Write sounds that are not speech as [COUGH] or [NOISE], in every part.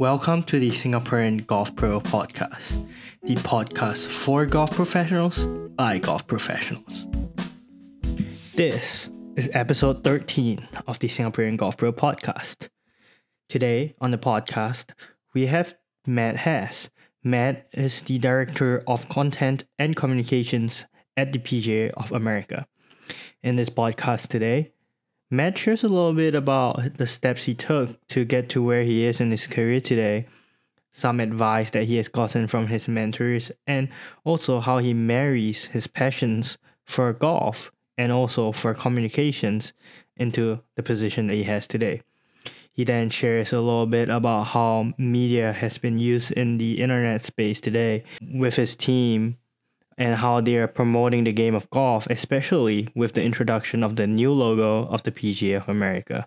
Welcome to the Singaporean Golf Pro podcast, the podcast for golf professionals by golf professionals. This is episode 13 of the Singaporean Golf Pro podcast. Today on the podcast, we have Matt Haas. Matt is the Director of Content and Communications at the PGA of America. In this podcast today, Matt shares a little bit about the steps he took to get to where he is in his career today, some advice that he has gotten from his mentors, and also how he marries his passions for golf and also for communications into the position that he has today. He then shares a little bit about how media has been used in the internet space today with his team and how they are promoting the game of golf, especially with the introduction of the new logo of the PGA of America.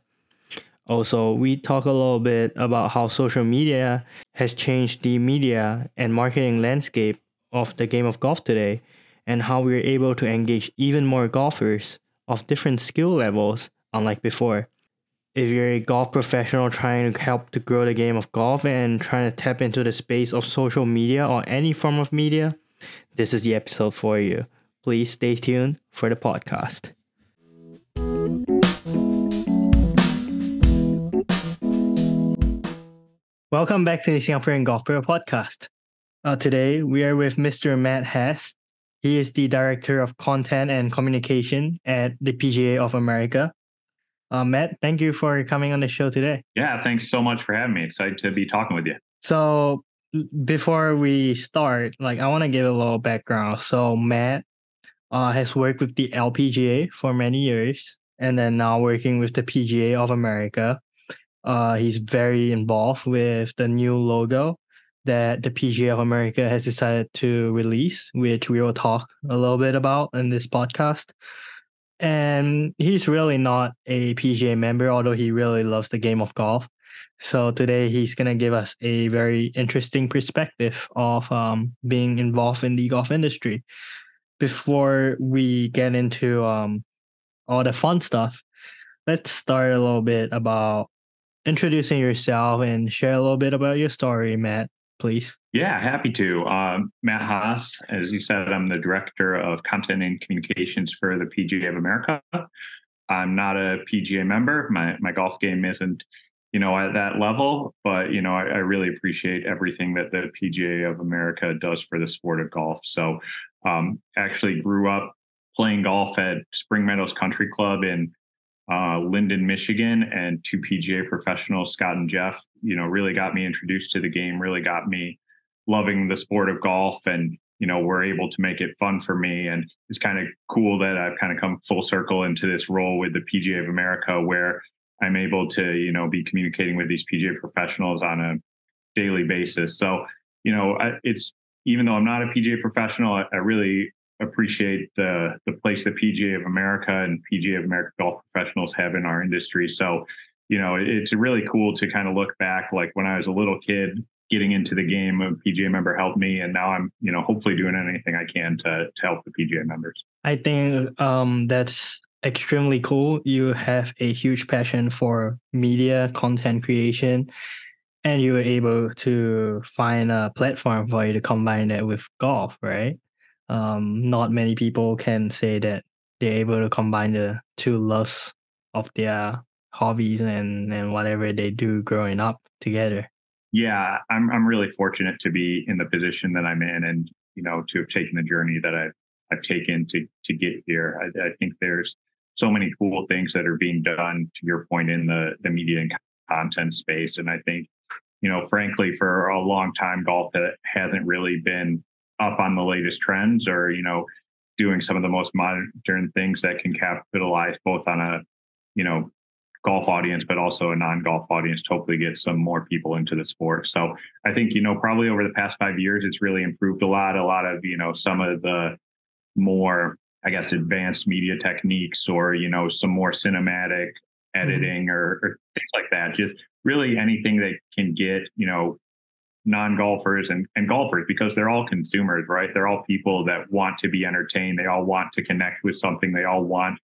Also, we talk a little bit about how social media has changed the media and marketing landscape of the game of golf today, and how we're able to engage even more golfers of different skill levels, unlike before. If you're a golf professional trying to help to grow the game of golf and trying to tap into the space of social media or any form of media, this is the episode for you. Please stay tuned for the podcast. Welcome back to the Singaporean Golf Pro podcast. Uh, today, we are with Mr. Matt Haas. He is the Director of Content and Communication at the PGA of America. Uh, Matt, thank you for coming on the show today. Yeah, thanks so much for having me. Excited to be talking with you. So, before we start, like I want to give a little background. So Matt uh, has worked with the LPGA for many years, and then now working with the PGA of America. Uh, he's very involved with the new logo that the PGA of America has decided to release, which we will talk a little bit about in this podcast. And he's really not a PGA member, although he really loves the game of golf. So today he's gonna give us a very interesting perspective of um, being involved in the golf industry. Before we get into um, all the fun stuff, let's start a little bit about introducing yourself and share a little bit about your story, Matt, please. Yeah, happy to. Um, Matt Haas, as you said, I'm the director of content and communications for the PGA of America. I'm not a PGA member. My my golf game isn't you know, at that level. But, you know, I, I, really appreciate everything that the PGA of America does for the sport of golf. So, um, actually grew up playing golf at Spring Meadows Country Club in uh, Linden, Michigan, and two PGA professionals, Scott and Jeff, you know, really got me introduced to the game, really got me loving the sport of golf and you know were able to make it fun for me and it's kind of cool that i've kind of come full circle into this role with the pga of america where I'm able to, you know, be communicating with these PGA professionals on a daily basis. So, you know, it's even though I'm not a PGA professional, I, I really appreciate the the place that PGA of America and PGA of America golf professionals have in our industry. So, you know, it's really cool to kind of look back, like when I was a little kid getting into the game, a PGA member helped me, and now I'm, you know, hopefully doing anything I can to to help the PGA members. I think um, that's extremely cool. You have a huge passion for media content creation, and you were able to find a platform for you to combine that with golf, right? Um, not many people can say that they're able to combine the two loves of their hobbies and, and whatever they do growing up together. Yeah, I'm I'm really fortunate to be in the position that I'm in and you know to have taken the journey that I've I've taken to to get here. I, I think there's so many cool things that are being done to your point in the the media and content space. And i think you know frankly for a long time golf hasn't really been up on the latest trends or you know doing some of the most modern things that can capitalize both on a you know golf audience but also a non-golf audience to hopefully get some more people into the sport. So i think you know probably over the past five years it's really improved a lot a lot of you know some of the more I guess advanced media techniques or you know some more cinematic mm-hmm. editing mm-hmm. or, or, things like that. Just really anything that can get you know non-golfers and, and golfers because they're all consumers, right? They're all people that want to be entertained. They all want to connect with something. They all want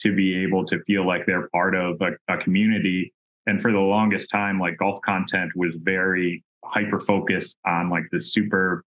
to be able to feel like they're part of a, a community And for the longest time, like golf content was very hyper focused on like the super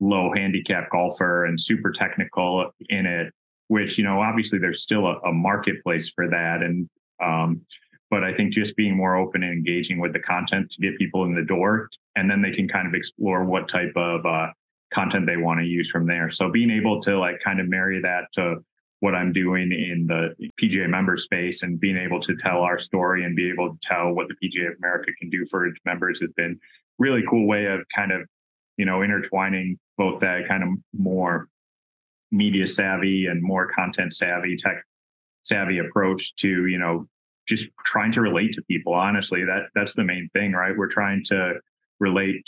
low handicap golfer and super technical in it, which, you know, obviously there's still a, a marketplace for that. And, um, but I think just being more open and engaging with the content to get people in the door, and then they can kind of explore what type of uh, content they want to use from there. So being able to like kind of marry that to what I'm doing in the PGA member space and being able to tell our story and be able to tell what the PGA of America can do for its members has been really cool way of kind of, you know, intertwining both that kind of more media savvy and more content savvy tech savvy approach to, you know, just trying to relate to people. Honestly, that that's the main thing, right? We're trying to relate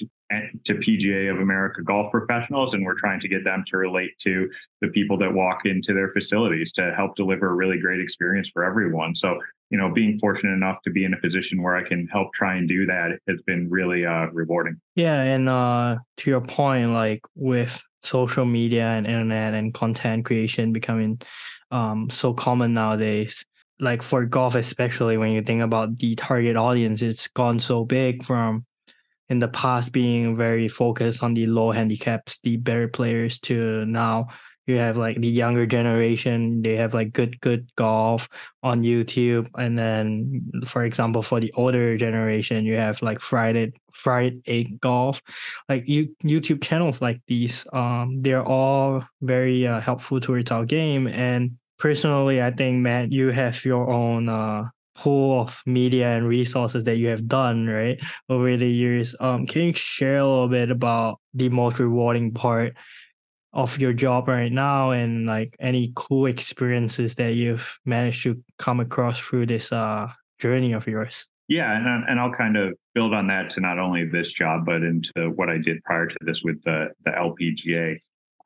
to PGA of America golf professionals, and we're trying to get them to relate to the people that walk into their facilities to help deliver a really great experience for everyone. So, you know, being fortunate enough to be in a position where I can help try and do that has been really uh, rewarding. Yeah, and uh, to your point, like with social media and internet and content creation becoming um, so common nowadays, like for golf especially when you think about the target audience it's gone so big from in the past being very focused on the low handicaps, the better players to now. You have like the younger generation they have like good good golf on youtube. And then for example for the older generation you have like friday friday eight golf. Like you youtube channels like these um they're all very uh, helpful towards our game. And personally i think matt you have your own uh pool of media and resources that you have done right over the years um can you share a little bit about the most rewarding part of your job right now and like any cool experiences that you've managed to come across through this uh journey of yours? Yeah and, and i'll kind of build on that to not only this job but into what i did prior to this with the the lpga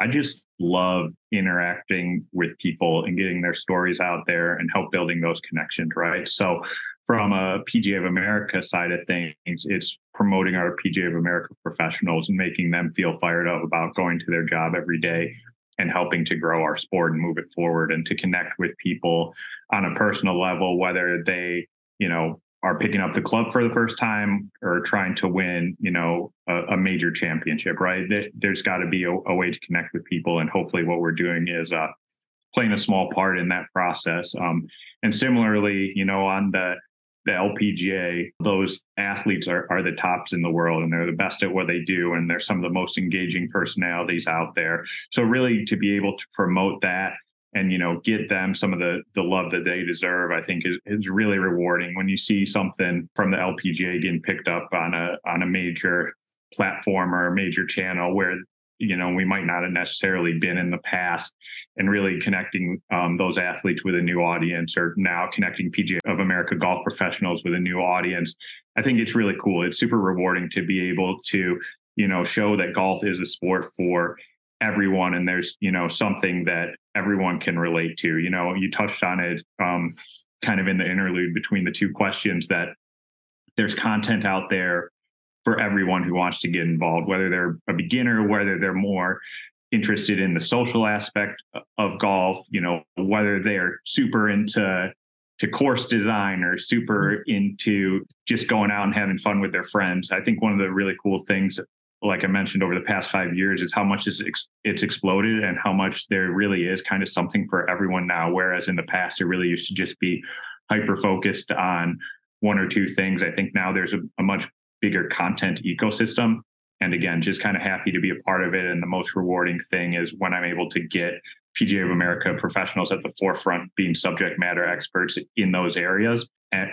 I just love interacting with people and getting their stories out there and help building those connections, right? So, from a PGA of America side of things, it's promoting our PGA of America professionals and making them feel fired up about going to their job every day and helping to grow our sport and move it forward and to connect with people on a personal level, whether they, you know, are picking up the club for the first time or trying to win, you know, a, a major championship, right? There's got to be a, a, way to connect with people, and hopefully, what we're doing is uh, playing a small part in that process. Um, and similarly, you know, on the the LPGA, those athletes are, are the tops in the world and they're the best at what they do. And they're some of the most engaging personalities out there. So, really, to be able to promote that and you know get them some of the the love that they deserve i think is, is really rewarding. When you see something from the lpga getting picked up on a on a major platform or a major channel where you know we might not have necessarily been in the past and really connecting um, those athletes with a new audience or now connecting pga of america golf professionals with a new audience i think it's really cool. It's super rewarding to be able to you know show that golf is a sport for everyone and there's you know something that everyone can relate to you know you touched on it um, kind of in the interlude between the two questions that there's content out there for everyone who wants to get involved whether they're a beginner whether they're more interested in the social aspect of golf you know whether they're super into to course design or super mm-hmm. into just going out and having fun with their friends. I think one of the really cool things like I mentioned over the past five years, is how much is ex- it's exploded and how much there really is kind of something for everyone now. Whereas in the past, it really used to just be hyper focused on one or two things. I think now there's a, a much bigger content ecosystem. And again, just kind of happy to be a part of it. And the most rewarding thing is when I'm able to get PGA of America professionals at the forefront being subject matter experts in those areas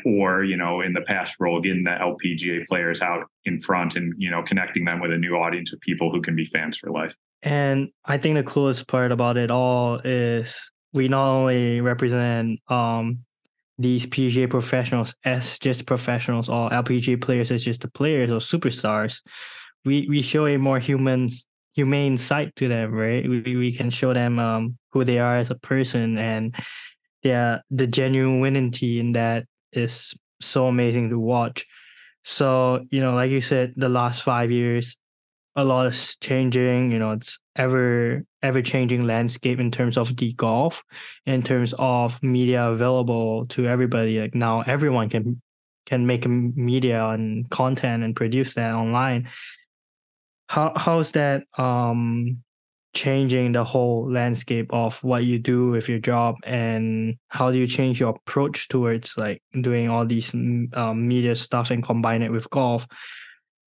or you know in the past role getting the LPGA players out in front and you know connecting them with a new audience of people who can be fans for life. And I think the coolest part about it all is we not only represent um, these PGA professionals as just professionals or LPGA players as just the players or superstars. We we show a more human humane side to them, right? We we can show them um, who they are as a person and yeah, the genuinity in that is so amazing to watch. So, you know, like you said, the last five years, a lot is changing. You know, it's ever ever changing landscape in terms of the golf, in terms of media available to everybody. Like now, everyone can can make media and content and produce that online. How how's that um changing the whole landscape of what you do with your job and how do you change your approach towards like doing all these um, media stuff and combine it with golf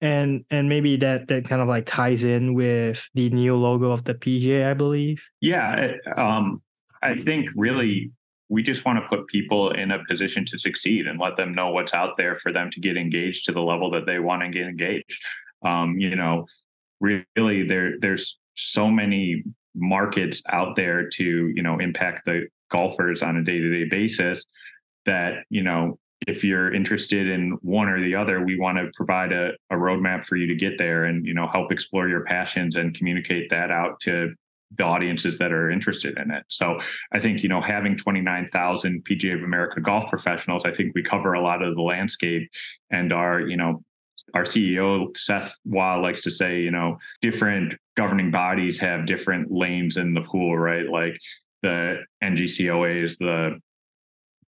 and and maybe that that kind of like ties in with the new logo of the PGA, I believe. Yeah, um, I think really we just want to put people in a position to succeed and let them know what's out there for them to get engaged to the level that they want to get engaged. Um, you know, really there there's so many markets out there to you know impact the golfers on a day-to-day basis that you know if you're interested in one or the other, we want to provide a, a roadmap for you to get there and, you know, help explore your passions and communicate that out to the audiences that are interested in it. So I think, you know, having 29,000 PGA of America golf professionals, I think we cover a lot of the landscape and are you know, our CEO, Seth Waugh, likes to say, you know, different governing bodies have different lanes in the pool, right? Like the NGCOA is the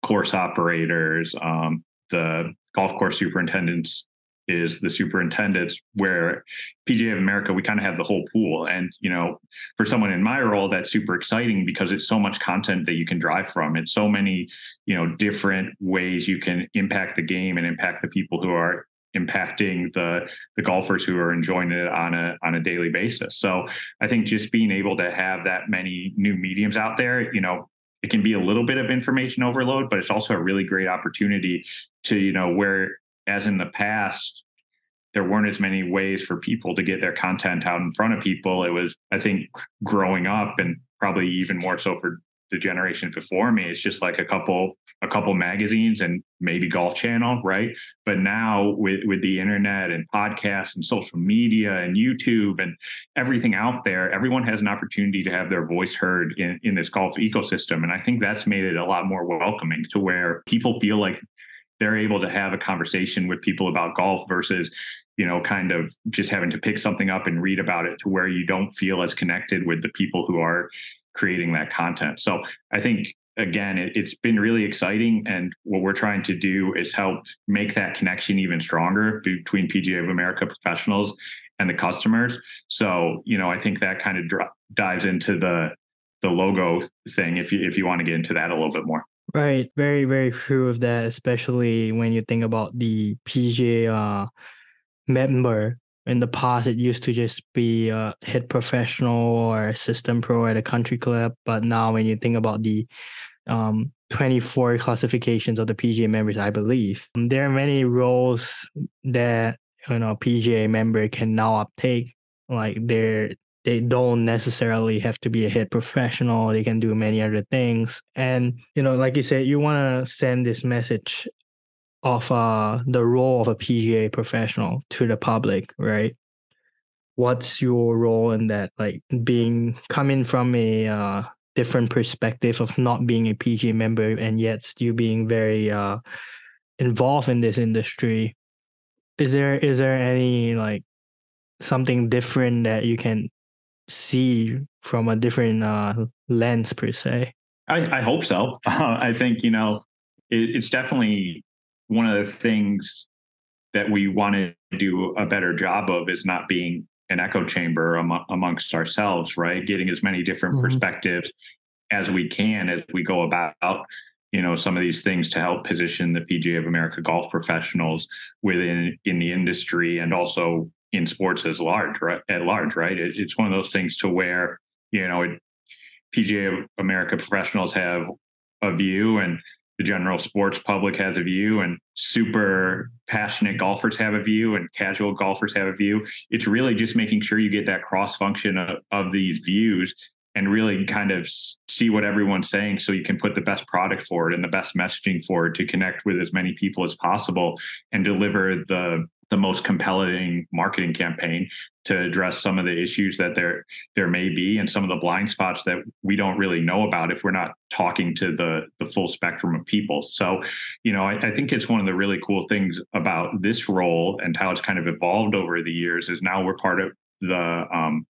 course operators, um, the golf course superintendents is the superintendents where PGA of America, we kind of have the whole pool. And, you know, for someone in my role, that's super exciting because it's so much content that you can drive from. It's so many, you know, different ways you can impact the game and impact the people who are impacting the the golfers who are enjoying it on a on a daily basis. So I think just being able to have that many new mediums out there, you know, it can be a little bit of information overload, but it's also a really great opportunity to, you know, where as in the past, there weren't as many ways for people to get their content out in front of people. It was, I think, growing up and probably even more so for the generation before me it's just like a couple a couple magazines and maybe golf channel right? But now with with the internet and podcasts and social media and youtube and everything out there everyone has an opportunity to have their voice heard in in this golf ecosystem. And i think that's made it a lot more welcoming to where people feel like they're able to have a conversation with people about golf versus you know kind of just having to pick something up and read about it to where you don't feel as connected with the people who are creating that content. So I think again, it, has been really exciting. And what we're trying to do is help make that connection even stronger between PGA of America professionals and the customers. So, you know, I think that kind of dr- dives into the the logo thing if you if you want to get into that a little bit more. Right, very very true of that, especially when you think about the PGA uh, member in the past it used to just be a head professional or system pro at a country club but now when you think about the um, 24 classifications of the pga members i believe there are many roles that you know pga member can now uptake. Like they're they don't necessarily have to be a head professional. They can do many other things. And you know like you said you want to send this message of uh, the role of a PGA professional to the public, right? What's your role in that? Like being coming from a uh, different perspective of not being a PGA member and yet still being very uh, involved in this industry. Is there is there any like something different that you can see from a different uh, lens per se? I, I hope so. [LAUGHS] I think you know it, it's definitely one of the things that we want to do a better job of is not being an echo chamber amongst ourselves, right? Getting as many different mm-hmm. perspectives as we can as we go about you know some of these things to help position the PGA of America golf professionals within in the industry and also in sports as large right at large right it, it's one of those things to where you know it, PGA of America professionals have a view and the general sports public has a view and super passionate golfers have a view and casual golfers have a view. It's really just making sure you get that cross function of, of these views and really kind of see what everyone's saying so you can put the best product forward and the best messaging forward to connect with as many people as possible and deliver the the most compelling marketing campaign to address some of the issues that there there may be and some of the blind spots that we don't really know about if we're not talking to the the full spectrum of people. So, you know, I, I think it's one of the really cool things about this role and how it's kind of evolved over the years is now we're part of the um,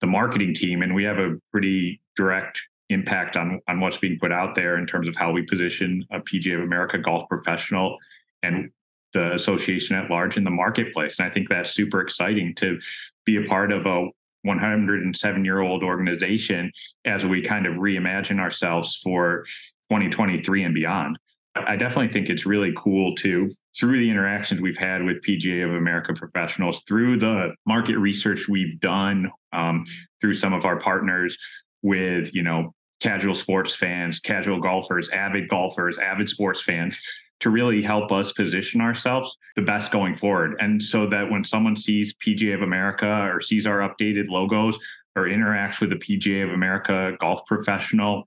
the marketing team and we have a pretty direct impact on on what's being put out there in terms of how we position a PGA of America golf professional and the association at large in the marketplace. And I think that's super exciting to be a part of a 107 year old organization as we kind of reimagine ourselves for 2023 and beyond. I definitely think it's really cool to, through the interactions we've had with PGA of America professionals, through the market research we've done, um, through some of our partners with, you know, casual sports fans, casual golfers, avid golfers, avid sports fans, to really help us position ourselves the best going forward. And so that when someone sees PGA of America or sees our updated logos or interacts with a PGA of America golf professional,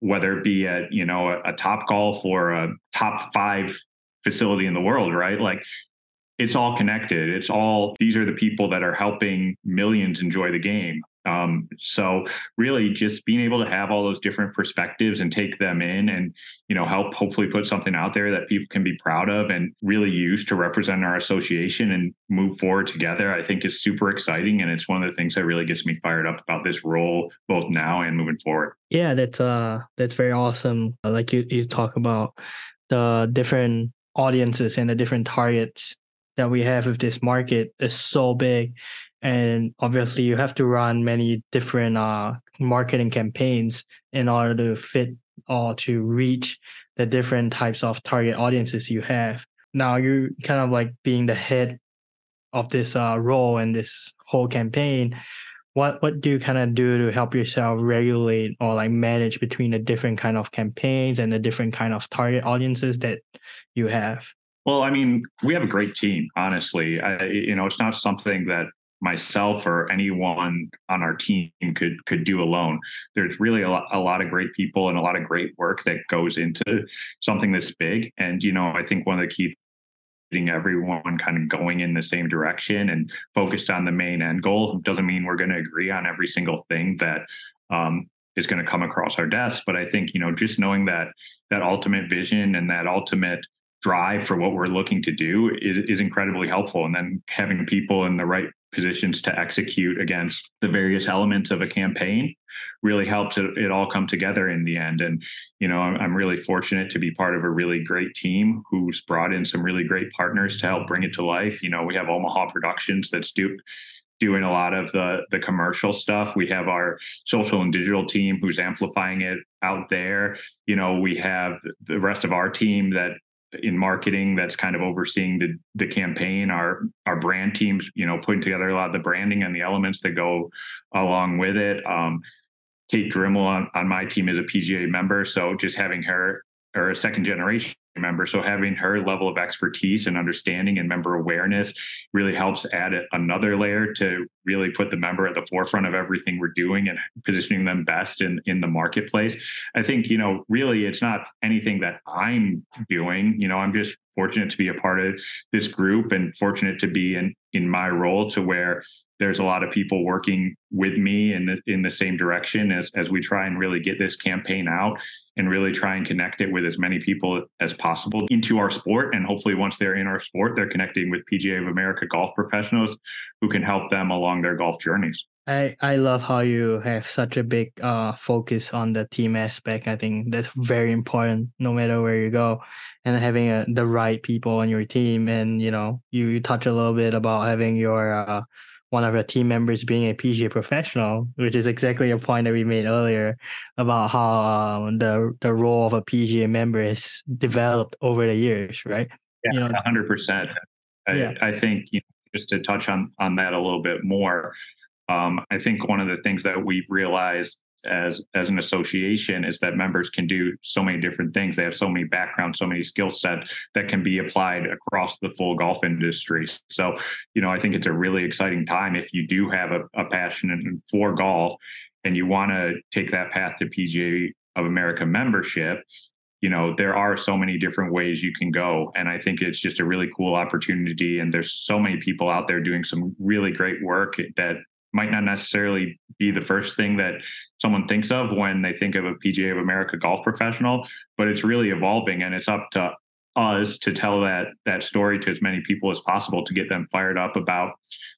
whether it be at you know a, a Topgolf or a top five facility in the world, right? Like it's all connected. It's all these are the people that are helping millions enjoy the game. Um, so really just being able to have all those different perspectives and take them in and, you know, help hopefully put something out there that people can be proud of and really use to represent our association and move forward together, I think is super exciting. And it's one of the things that really gets me fired up about this role, both now and moving forward. Yeah, that's uh that's very awesome. Like you, you talk about the different audiences and the different targets that we have with this market is so big and obviously you have to run many different uh, marketing campaigns in order to fit or to reach the different types of target audiences you have now you're kind of like being the head of this uh, role and this whole campaign what what do you kind of do to help yourself regulate or like manage between the different kind of campaigns and the different kind of target audiences that you have well, I mean, we have a great team, honestly. I, you know, it's not something that myself or anyone on our team could could do alone. There's really a lot, a lot of great people and a lot of great work that goes into something this big. And you know, I think one of the key getting everyone kind of going in the same direction and focused on the main end goal doesn't mean we're going to agree on every single thing that um, is going to come across our desk. But I think you know, just knowing that that ultimate vision and that ultimate drive for what we're looking to do is, is incredibly helpful. And then having people in the right positions to execute against the various elements of a campaign really helps it, it all come together in the end. And, you know, I'm, I'm, really fortunate to be part of a really great team who's brought in some really great partners to help bring it to life. You know, we have Omaha Productions that's do, doing a lot of the the commercial stuff. We have our social and digital team who's amplifying it out there. You know, we have the rest of our team that in marketing that's kind of overseeing the the campaign. Our our brand teams you know putting together a lot of the branding and the elements that go along with it. Um, kate drimmel on, on my team is a pga member so just having her or a second generation member. So having her level of expertise and understanding and member awareness really helps add another layer to really put the member at the forefront of everything we're doing and positioning them best in in the marketplace. I think, you know, really it's not anything that I'm doing. You know, I'm just fortunate to be a part of this group and fortunate to be in in my role to where there's a lot of people working with me in the, in the same direction as, as we try and really get this campaign out and really try and connect it with as many people as possible into our sport. And hopefully, once they're in our sport, they're connecting with PGA of America golf professionals who can help them along their golf journeys. I, I love how you have such a big uh, focus on the team aspect. I think that's very important no matter where you go and having a, uh, the right people on your team. And, you know, you, you touch a little bit about having your uh, one of your team members being a PGA professional, which is exactly a point that we made earlier about how um, the the role of a PGA member has developed over the years, right? Yeah, you know, hundred percent. I, I think you know, just to touch on on that a little bit more, um, I think one of the things that we've realized as as an association is that members can do so many different things. They have so many backgrounds, so many skill set that can be applied across the full golf industry. So, you know, I think it's a really exciting time if you do have a, a passion for golf and you want to take that path to PGA of America membership. You know, there are so many different ways you can go. And I think it's just a really cool opportunity. And there's so many people out there doing some really great work that might not necessarily be the first thing that someone thinks of when they think of a PGA of America golf professional, but it's really evolving and it's up to us to tell that that story to as many people as possible to get them fired up about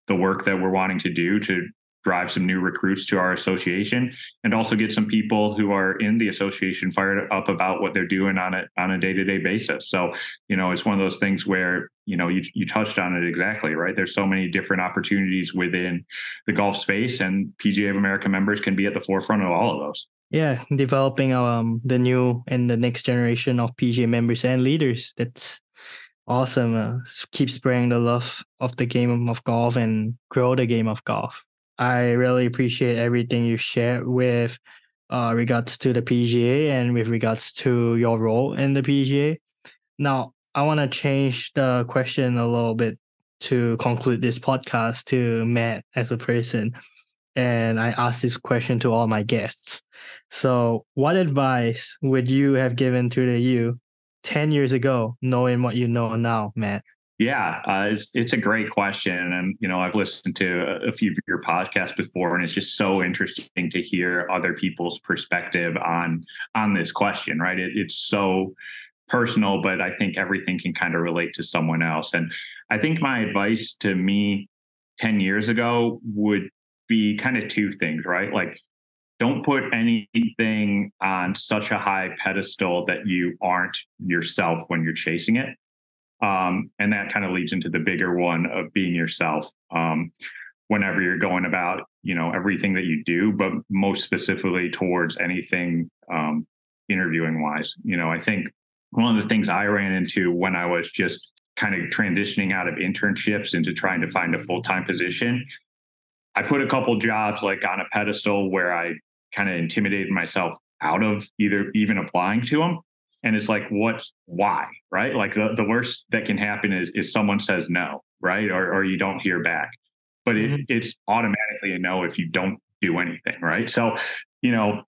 the work that we're wanting to do to drive some new recruits to our association and also get some people who are in the association fired up about what they're doing on it on a day-to-day basis. So you know it's one of those things where you know you, you touched on it exactly right? There's so many different opportunities within the golf space and pga of america members can be at the forefront of all of those. Yeah developing um the new and the next generation of pga members and leaders. That's awesome uh, keep spreading the love of the game of golf and grow the game of golf I really appreciate everything you shared with uh, regards to the PGA and with regards to your role in the PGA. Now, I want to change the question a little bit to conclude this podcast to Matt as a person. And I ask this question to all my guests. So, what advice would you have given to the you 10 years ago, knowing what you know now, Matt? Yeah, uh, it's, it's a great question. And, you know, I've listened to a, a, few of your podcasts before, and it's just so interesting to hear other people's perspective on on this question, right? It, it's so personal, but I think everything can kind of relate to someone else. And I think my advice to me 10 years ago would be kind of two things, right? Like, don't put anything on such a high pedestal that you aren't yourself when you're chasing it um, and that kind of leads into the bigger one of being yourself. Um, whenever you're going about, you know, everything that you do, but most specifically towards anything um, interviewing wise. You know, I think one of the things I ran into when I was just kind of transitioning out of internships into trying to find a full time position, I put a couple jobs like on a pedestal where I kind of intimidated myself out of either even applying to them and it's like what why right? Like the, the worst that can happen is is someone says no right? Or, or you don't hear back. But it, mm-hmm. it's automatically a no if you don't do anything right? So you know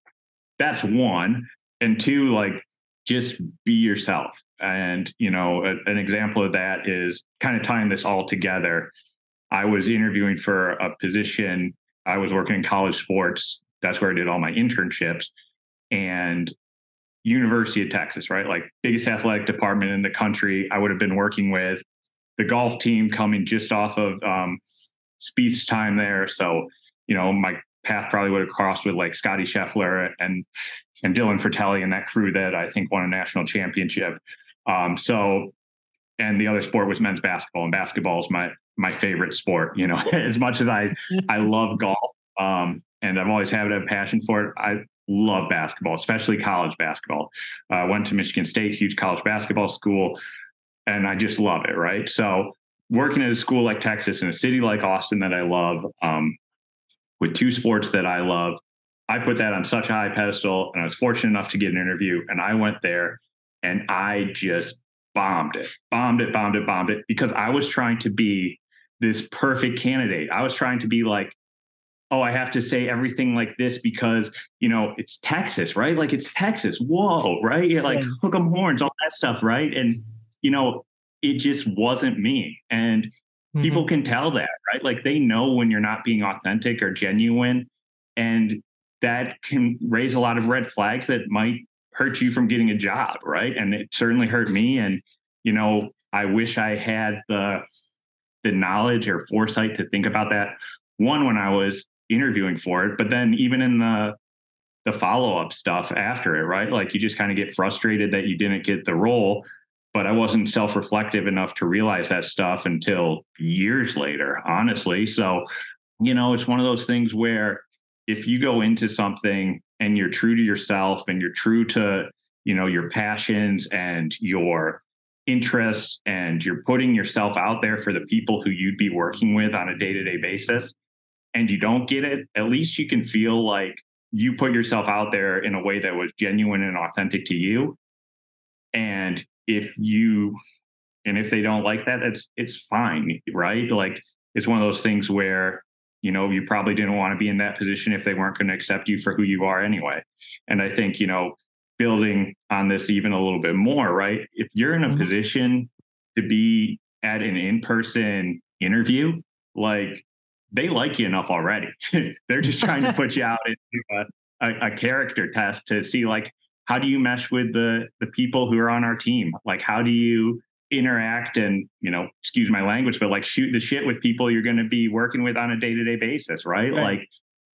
that's one. And two like just be yourself. And you know a, an example of that is kind of tying this all together. I was interviewing for a position. I was working in college sports. That's where i did all my internships. And University of Texas, right? Like biggest athletic department in the country. I would have been working with the golf team coming just off of um, Spieth's time there. So, you know, my path probably would have crossed with like Scotty Scheffler and and Dylan Frittelli and that crew that I think won a national championship. Um, so, and the other sport was men's basketball, and basketball is my my favorite sport. You know, [LAUGHS] as much as I I love golf, um, and I've always had a passion for it. I love basketball, especially college basketball. I uh, went to Michigan State, huge college basketball school, and I just love it. Right. So, working at a school like Texas in a city like Austin that I love, um, with two sports that I love, I put that on such a high pedestal. And I was fortunate enough to get an interview, and I went there and I just bombed it, bombed it, bombed it, bombed it because I was trying to be this perfect candidate. I was trying to be like, oh, I have to say everything like this because, you know, it's Texas, right? Like it's Texas. Whoa, right? You're like yeah. hook 'em horns, all that stuff, right? And, you know, it just wasn't me. And mm-hmm. people can tell that, right? Like they know when you're not being authentic or genuine. And that can raise a lot of red flags that might hurt you from getting a job, right? And it certainly hurt me. And, you know, I wish I had the the knowledge or foresight to think about that one when I was interviewing for it. But then even in the the follow up stuff after it, right? Like you just kind of get frustrated that you didn't get the role. But I wasn't self reflective enough to realize that stuff until years later, honestly. So, you know, it's one of those things where if you go into something and you're true to yourself and you're true to, you know, your passions and your interests and you're putting yourself out there for the people who you'd be working with on a day to day basis, and you don't get it, at least you can feel like you put yourself out there in a way that was genuine and authentic to you. And if you and if they don't like that, it's it's fine, right? Like it's one of those things where you know you probably didn't want to be in that position if they weren't going to accept you for who you are anyway. And I think you know building on this even a little bit more, right? If you're in a mm-hmm. position to be at an in-person interview, like they like you enough already. [LAUGHS] They're just trying to put you out into a, a, a, character test to see like how do you mesh with the the people who are on our team? Like how do you interact and you know excuse my language but like shoot the shit with people you're going to be working with on a day-to-day basis right, right. like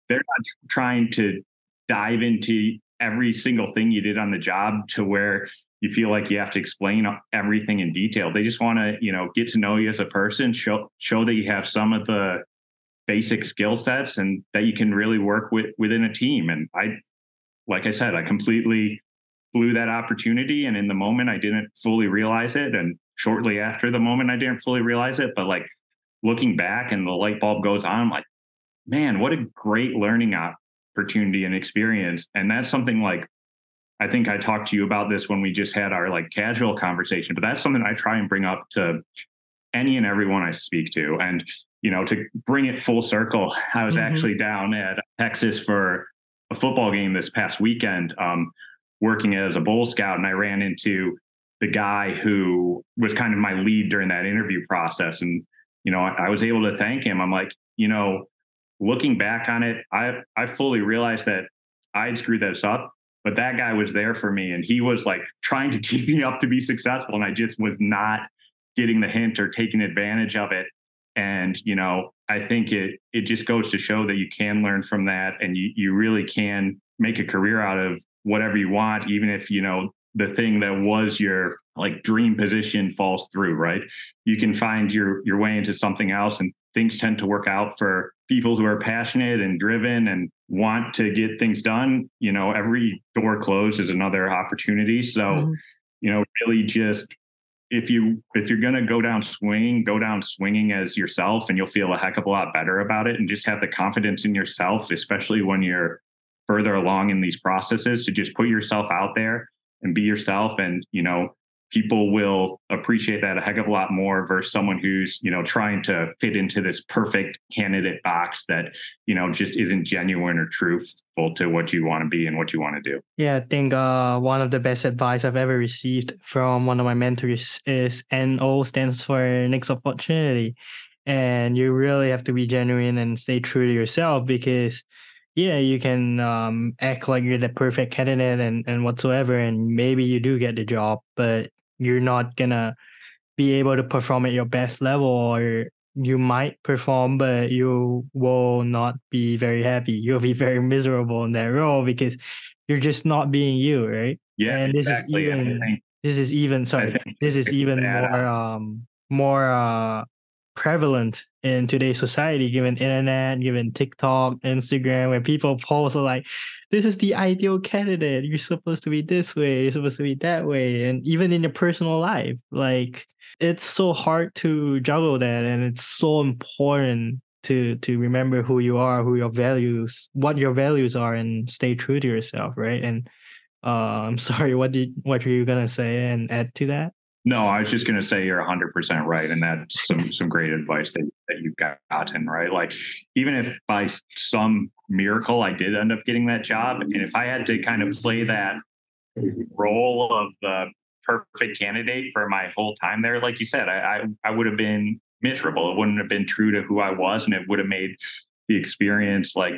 they're not trying to dive into every single thing you did on the job to where you feel like you have to explain everything in detail they just want to you know get to know you as a person show show that you have some of the basic skill sets and that you can really work with within a team. And i like i said i completely blew that opportunity. And in the moment i didn't fully realize it. And shortly after the moment i didn't fully realize it. But like looking back and the light bulb goes on i'm like man what a great learning opportunity and experience. And that's something like i think i talked to you about this when we just had our like casual conversation but that's something i try and bring up to any and everyone i speak to. And you know to bring it full circle i was mm-hmm. actually down at texas for a football game this past weekend um, working as a bowl scout and I ran into the guy who was kind of my lead during that interview process. And, you know, I, I was able to thank him. I'm like, you know, looking back on it, I I fully realized that I'd screwed this up, but that guy was there for me and he was like trying to [LAUGHS] teach me up to be successful. And I just was not getting the hint or taking advantage of it. And, you know, I think it it just goes to show that you can learn from that and you you really can make a career out of whatever you want, even if, you know, the thing that was your like dream position falls through, right? You can find your your way into something else and things tend to work out for people who are passionate and driven and want to get things done. You know, every door closed is another opportunity. So, mm-hmm. you know, really just if you if you're going to go down swinging, go down swinging as yourself and you'll feel a heck of a lot better about it. And just have the confidence in yourself, especially when you're further along in these processes to just put yourself out there and be yourself and you know people will appreciate that a heck of a lot more versus someone who's you know trying to fit into this perfect candidate box that you know just isn't genuine or truthful to what you want to be and what you want to do. Yeah i think uh, one of the best advice i've ever received from one of my mentors is no stands for next opportunity. And you really have to be genuine and stay true to yourself because yeah, you can um, act like you're the perfect candidate and, and whatsoever, and maybe you do get the job, but you're not gonna be able to perform at your best level, or you might perform, but you will not be very happy. You'll be [LAUGHS] very miserable in that role because you're just not being you, right? Yeah, and this exactly. is even this is even sorry, this is even more um more uh prevalent in today's society given internet given tiktok instagram where people post like this is the ideal candidate. You're supposed to be this way. You're supposed to be that way. And even in your personal life like it's so hard to juggle that and it's so important to to remember who you are who your values what your values are and stay true to yourself right? And uh, i'm [LAUGHS] sorry what did what are you gonna say and add to that no, I was just going to say you're 100% right. And that's some, some great advice that, that you've gotten, right? Like, even if by some miracle I did end up getting that job, and if I had to kind of play that role of the perfect candidate for my whole time there, like you said, I, I, I would have been miserable. It wouldn't have been true to who I was, and it would have made the experience like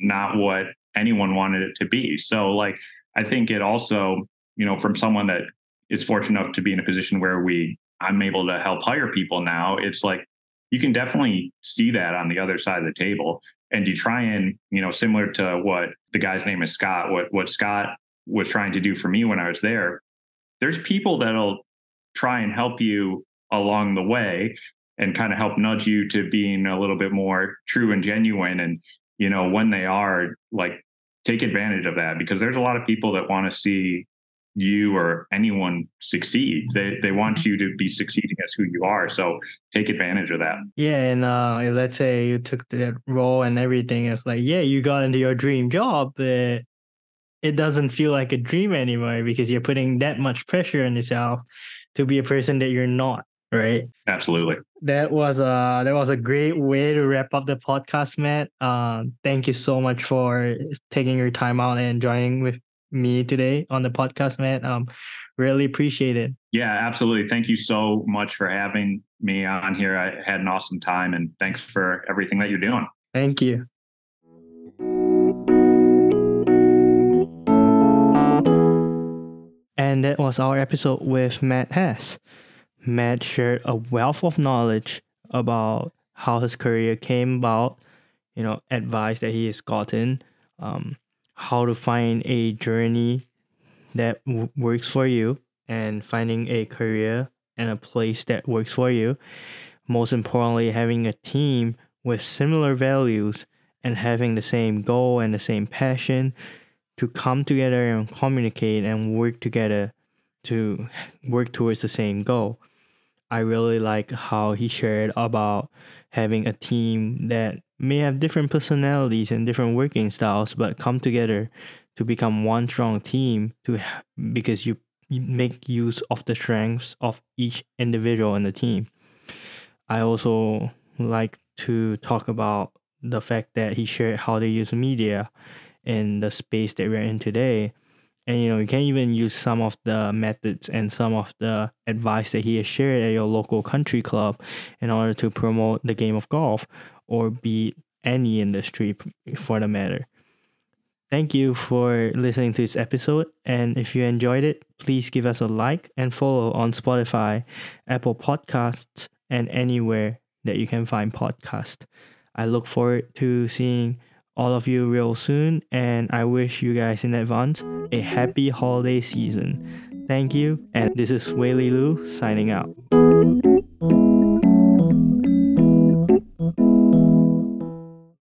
not what anyone wanted it to be. So, like, I think it also, you know, from someone that is fortunate enough to be in a position where we I'm able to help hire people now, it's like you can definitely see that on the other side of the table. And you try and, you know, similar to what the guy's name is Scott, what what Scott was trying to do for me when I was there, there's people that'll try and help you along the way and kind of help nudge you to being a little bit more true and genuine. And, you know, when they are like take advantage of that because there's a lot of people that want to see you or anyone succeed. They they want mm-hmm. you to be succeeding as who you are. So take advantage of that. Yeah, and uh, let's say you took that role and everything. It's like, yeah, you got into your dream job, but it doesn't feel like a dream anymore because you're putting that much pressure on yourself to be a person that you're not. Right. Absolutely. That was a that was a great way to wrap up the podcast, Matt. Um, thank you so much for taking your time out and joining with me today on the podcast, man. Um, really appreciate it. Yeah, absolutely. Thank you so much for having me on here. I had an awesome time and thanks for everything that you're doing. Thank you. And that was our episode with Matt Haas. Matt shared a wealth of knowledge about how his career came about, you know, advice that he has gotten, um, how to find a journey that w- works for you, and finding a career and a place that works for you. Most importantly, having a team with similar values and having the same goal and the same passion to come together and communicate and work together to work towards the same goal. I really like how he shared about having a team that may have different personalities and different working styles but come together to become one strong team to because you, make use of the strengths of each individual in the team. I also like to talk about the fact that he shared how they use media in the space that we're in today. And you know, you can even use some of the methods and some of the advice that he has shared at your local country club in order to promote the game of golf or be any industry for the matter. Thank you for listening to this episode. And if you enjoyed it, please give us a like and follow on Spotify, Apple Podcasts, and anywhere that you can find podcast. I look forward to seeing all of you real soon, and I wish you guys in advance a happy holiday season. Thank you, and this is Weili Loo signing out.